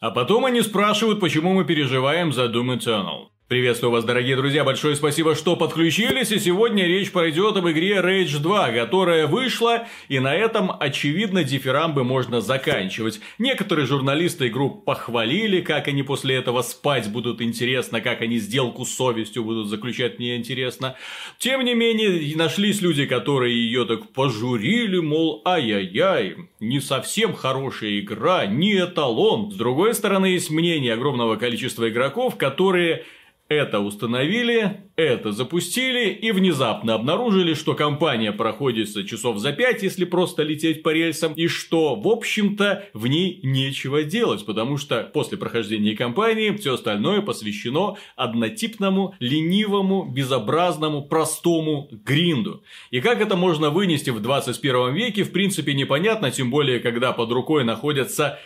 А потом они спрашивают, почему мы переживаем за Doom Eternal. Приветствую вас, дорогие друзья, большое спасибо, что подключились, и сегодня речь пойдет об игре Rage 2, которая вышла, и на этом, очевидно, дифирамбы можно заканчивать. Некоторые журналисты игру похвалили, как они после этого спать будут интересно, как они сделку с совестью будут заключать, мне интересно. Тем не менее, нашлись люди, которые ее так пожурили, мол, ай-яй-яй, не совсем хорошая игра, не эталон. С другой стороны, есть мнение огромного количества игроков, которые это установили, это запустили и внезапно обнаружили, что компания проходится часов за 5, если просто лететь по рельсам, и что, в общем-то, в ней нечего делать, потому что после прохождения кампании все остальное посвящено однотипному, ленивому, безобразному, простому гринду. И как это можно вынести в 21 веке, в принципе, непонятно, тем более, когда под рукой находятся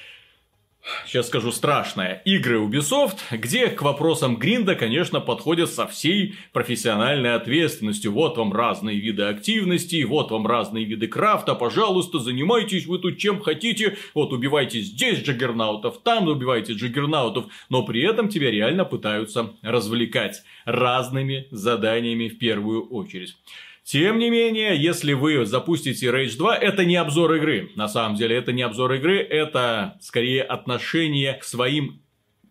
сейчас скажу страшное, игры Ubisoft, где к вопросам гринда, конечно, подходят со всей профессиональной ответственностью. Вот вам разные виды активности, вот вам разные виды крафта, пожалуйста, занимайтесь вы тут чем хотите, вот убивайте здесь джаггернаутов, там убивайте джаггернаутов, но при этом тебя реально пытаются развлекать разными заданиями в первую очередь. Тем не менее, если вы запустите Rage 2, это не обзор игры. На самом деле, это не обзор игры, это скорее отношение к своим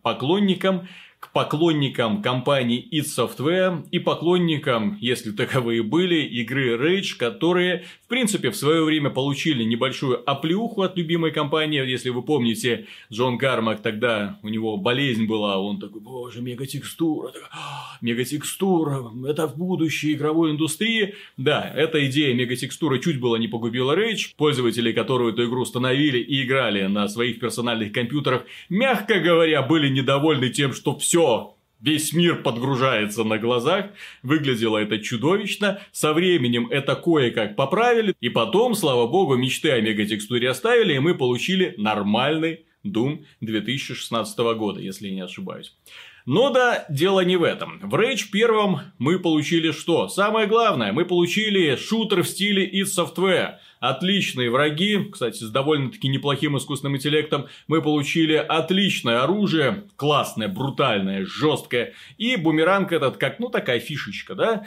поклонникам к поклонникам компании id Software и поклонникам, если таковые были, игры Rage, которые, в принципе, в свое время получили небольшую оплеуху от любимой компании. Если вы помните, Джон Кармак тогда, у него болезнь была, он такой, боже, мегатекстура, «А, мегатекстура, это в будущее игровой индустрии. Да, эта идея мегатекстуры чуть было не погубила Rage. Пользователи, которые эту игру установили и играли на своих персональных компьютерах, мягко говоря, были недовольны тем, что все все, весь мир подгружается на глазах, выглядело это чудовищно, со временем это кое-как поправили, и потом, слава богу, мечты о мегатекстуре оставили, и мы получили нормальный Doom 2016 года, если не ошибаюсь. Но да, дело не в этом. В Rage первом мы получили что? Самое главное, мы получили шутер в стиле id Software – отличные враги, кстати, с довольно-таки неплохим искусственным интеллектом, мы получили отличное оружие, классное, брутальное, жесткое, и бумеранг этот как, ну, такая фишечка, да,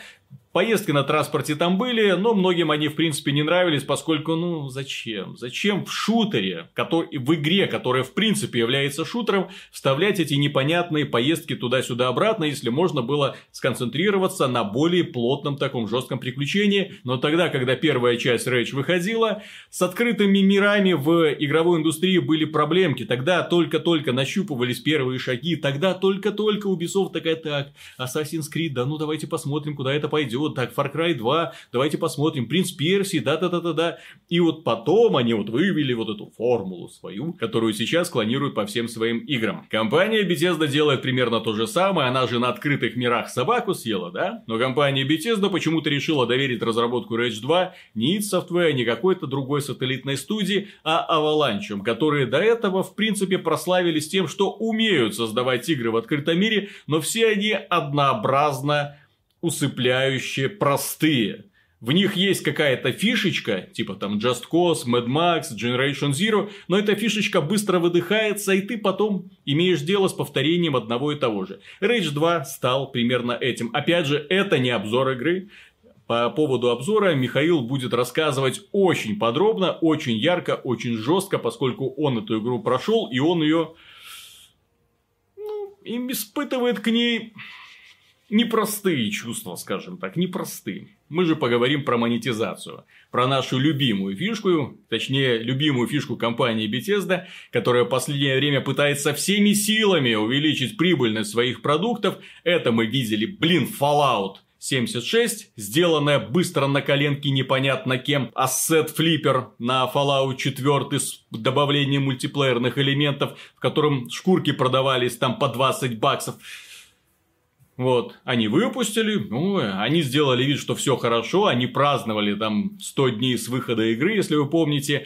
Поездки на транспорте там были, но многим они в принципе не нравились, поскольку, ну, зачем? Зачем в шутере, который, в игре, которая в принципе является шутером, вставлять эти непонятные поездки туда-сюда обратно, если можно было сконцентрироваться на более плотном таком жестком приключении. Но тогда, когда первая часть Rage выходила, с открытыми мирами в игровой индустрии были проблемки. Тогда только-только нащупывались первые шаги, тогда только-только Ubisoft такая, так, Assassin's Creed, да ну давайте посмотрим, куда это пойдет так, Far Cry 2, давайте посмотрим, Принц Персии, да-да-да-да-да. И вот потом они вот вывели вот эту формулу свою, которую сейчас клонируют по всем своим играм. Компания Bethesda делает примерно то же самое, она же на открытых мирах собаку съела, да? Но компания Bethesda почему-то решила доверить разработку Rage 2 не id Software, не какой-то другой сателлитной студии, а Avalanche, которые до этого, в принципе, прославились тем, что умеют создавать игры в открытом мире, но все они однообразно усыпляющие простые. В них есть какая-то фишечка, типа там Just Cause, Mad Max, Generation Zero, но эта фишечка быстро выдыхается, и ты потом имеешь дело с повторением одного и того же. Rage 2 стал примерно этим. Опять же, это не обзор игры. По поводу обзора Михаил будет рассказывать очень подробно, очень ярко, очень жестко, поскольку он эту игру прошел, и он ее ну, испытывает к ней непростые чувства, скажем так, непростые. Мы же поговорим про монетизацию, про нашу любимую фишку, точнее, любимую фишку компании Bethesda, которая в последнее время пытается всеми силами увеличить прибыльность своих продуктов. Это мы видели, блин, Fallout 76, сделанная быстро на коленке непонятно кем, ассет флиппер на Fallout 4 с добавлением мультиплеерных элементов, в котором шкурки продавались там по 20 баксов. Вот, они выпустили, ну, они сделали вид, что все хорошо, они праздновали там 100 дней с выхода игры, если вы помните.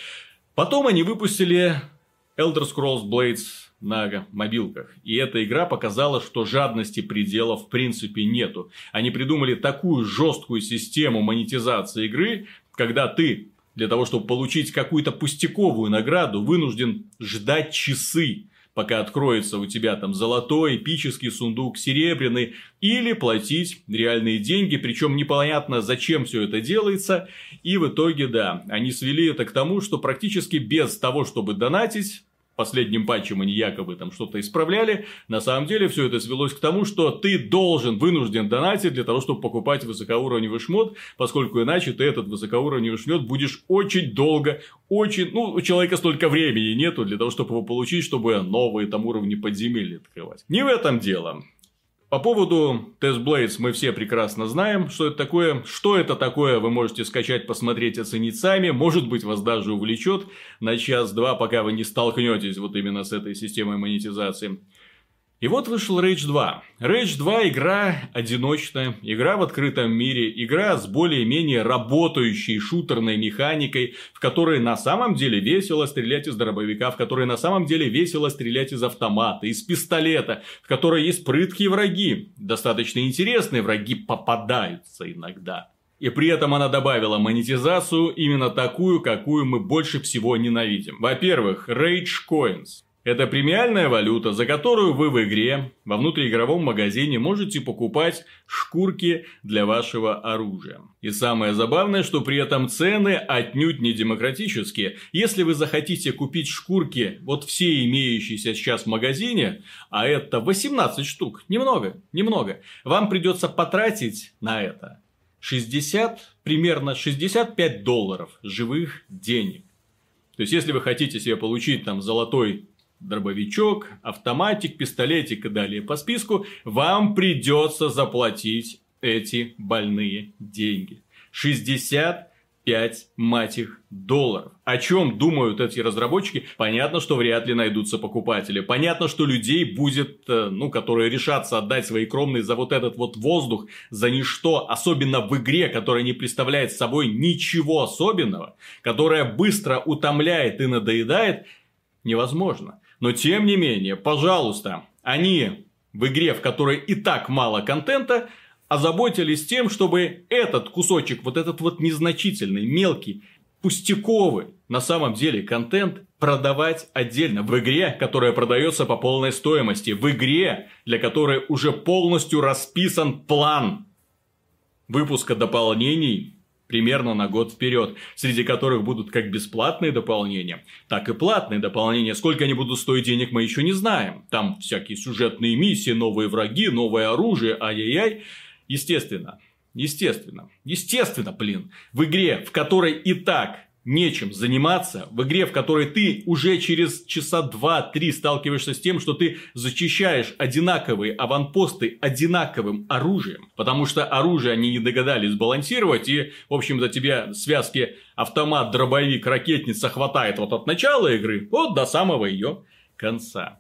Потом они выпустили Elder Scrolls Blades на мобилках. И эта игра показала, что жадности предела в принципе нету. Они придумали такую жесткую систему монетизации игры, когда ты для того, чтобы получить какую-то пустяковую награду, вынужден ждать часы пока откроется у тебя там золотой, эпический сундук, серебряный, или платить реальные деньги, причем непонятно, зачем все это делается, и в итоге, да, они свели это к тому, что практически без того, чтобы донатить, последним патчем они якобы там что-то исправляли, на самом деле все это свелось к тому, что ты должен, вынужден донатить для того, чтобы покупать высокоуровневый шмот, поскольку иначе ты этот высокоуровневый шмот будешь очень долго, очень, ну, у человека столько времени нету для того, чтобы его получить, чтобы новые там уровни подземелья открывать. Не в этом дело. По поводу Test Blades мы все прекрасно знаем, что это такое. Что это такое, вы можете скачать, посмотреть, оценить сами. Может быть, вас даже увлечет на час-два, пока вы не столкнетесь вот именно с этой системой монетизации. И вот вышел Rage 2. Rage 2 игра одиночная, игра в открытом мире, игра с более-менее работающей шутерной механикой, в которой на самом деле весело стрелять из дробовика, в которой на самом деле весело стрелять из автомата, из пистолета, в которой есть прыткие враги. Достаточно интересные враги попадаются иногда. И при этом она добавила монетизацию именно такую, какую мы больше всего ненавидим. Во-первых, Rage Coins. Это премиальная валюта, за которую вы в игре, во внутриигровом магазине можете покупать шкурки для вашего оружия. И самое забавное, что при этом цены отнюдь не демократические. Если вы захотите купить шкурки, вот все имеющиеся сейчас в магазине, а это 18 штук, немного, немного, вам придется потратить на это 60, примерно 65 долларов живых денег. То есть, если вы хотите себе получить там золотой дробовичок, автоматик, пистолетик и далее по списку, вам придется заплатить эти больные деньги. 65 мать их долларов. О чем думают эти разработчики? Понятно, что вряд ли найдутся покупатели. Понятно, что людей будет, э, ну, которые решатся отдать свои кромные за вот этот вот воздух, за ничто, особенно в игре, которая не представляет собой ничего особенного, которая быстро утомляет и надоедает, невозможно. Но тем не менее, пожалуйста, они в игре, в которой и так мало контента, озаботились тем, чтобы этот кусочек, вот этот вот незначительный, мелкий, пустяковый, на самом деле, контент продавать отдельно. В игре, которая продается по полной стоимости. В игре, для которой уже полностью расписан план выпуска дополнений примерно на год вперед, среди которых будут как бесплатные дополнения, так и платные дополнения. Сколько они будут стоить денег, мы еще не знаем. Там всякие сюжетные миссии, новые враги, новое оружие, ай-яй-яй. Естественно, естественно, естественно, блин, в игре, в которой и так нечем заниматься, в игре, в которой ты уже через часа два-три сталкиваешься с тем, что ты зачищаешь одинаковые аванпосты одинаковым оружием, потому что оружие они не догадались балансировать, и, в общем-то, тебе связки автомат, дробовик, ракетница хватает вот от начала игры, вот до самого ее конца.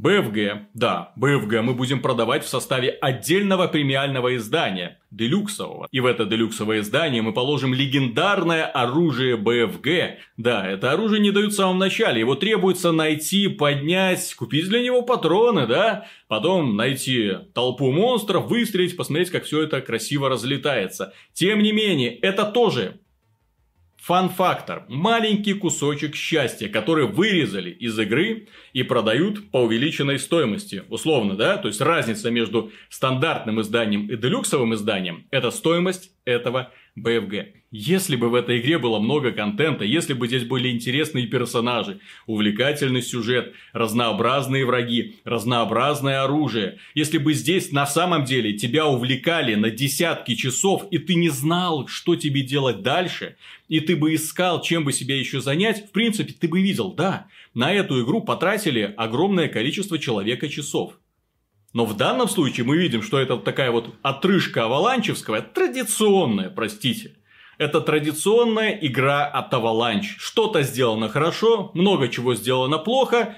БФГ, да, БФГ мы будем продавать в составе отдельного премиального издания, делюксового. И в это делюксовое издание мы положим легендарное оружие БФГ. Да, это оружие не дают в самом начале, его требуется найти, поднять, купить для него патроны, да, потом найти толпу монстров, выстрелить, посмотреть, как все это красиво разлетается. Тем не менее, это тоже Фан-фактор. Маленький кусочек счастья, который вырезали из игры и продают по увеличенной стоимости. Условно, да? То есть разница между стандартным изданием и делюксовым изданием – это стоимость этого BFG. Если бы в этой игре было много контента, если бы здесь были интересные персонажи, увлекательный сюжет, разнообразные враги, разнообразное оружие, если бы здесь на самом деле тебя увлекали на десятки часов, и ты не знал, что тебе делать дальше, и ты бы искал, чем бы себя еще занять, в принципе, ты бы видел, да, на эту игру потратили огромное количество человека часов. Но в данном случае мы видим, что это такая вот отрыжка аваланчевская, традиционная, простите. Это традиционная игра от Avalanche. Что-то сделано хорошо, много чего сделано плохо,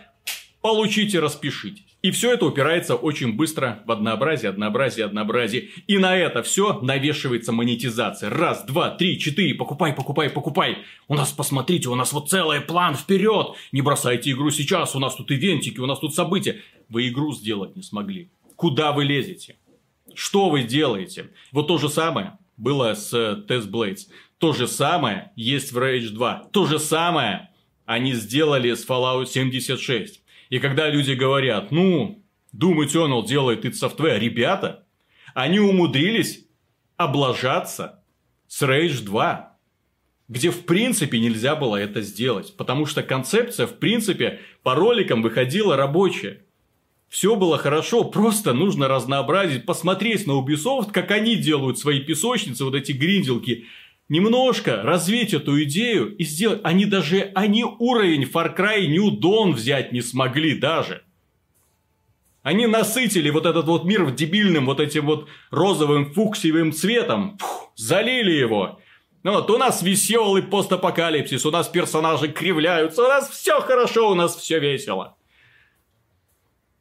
получите, распишитесь. И все это упирается очень быстро в однообразие, однообразие, однообразие. И на это все навешивается монетизация. Раз, два, три, четыре, покупай, покупай, покупай. У нас, посмотрите, у нас вот целый план вперед. Не бросайте игру сейчас, у нас тут ивентики, у нас тут события. Вы игру сделать не смогли. Куда вы лезете? Что вы делаете? Вот то же самое было с Test Blades. То же самое есть в Rage 2. То же самое они сделали с Fallout 76. И когда люди говорят, ну, Doom Eternal делает id Software, ребята, они умудрились облажаться с Rage 2, где в принципе нельзя было это сделать, потому что концепция в принципе по роликам выходила рабочая. Все было хорошо, просто нужно разнообразить, посмотреть на Ubisoft, как они делают свои песочницы, вот эти гринделки, немножко развить эту идею и сделать. Они даже, они уровень Far Cry New Dawn взять не смогли даже. Они насытили вот этот вот мир дебильным вот этим вот розовым фуксиевым цветом, фух, залили его. Ну вот, у нас веселый постапокалипсис, у нас персонажи кривляются, у нас все хорошо, у нас все весело.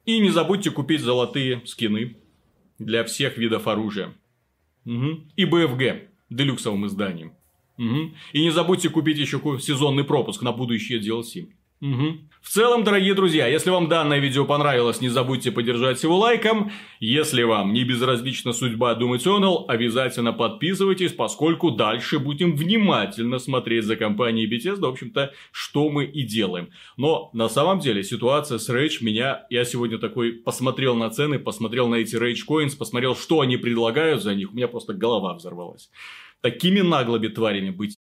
И не забудьте купить золотые скины для всех видов оружия. Угу. И БФГ делюксовым изданием. Угу. И не забудьте купить еще сезонный пропуск на будущее DLC. Угу. В целом, дорогие друзья, если вам данное видео понравилось, не забудьте поддержать его лайком. Если вам не безразлична судьба Doom Eternal, обязательно подписывайтесь, поскольку дальше будем внимательно смотреть за компанией Bethesda, в общем-то, что мы и делаем. Но на самом деле ситуация с Rage меня, я сегодня такой посмотрел на цены, посмотрел на эти Rage Coins, посмотрел, что они предлагают за них, у меня просто голова взорвалась. Такими наглыми тварями быть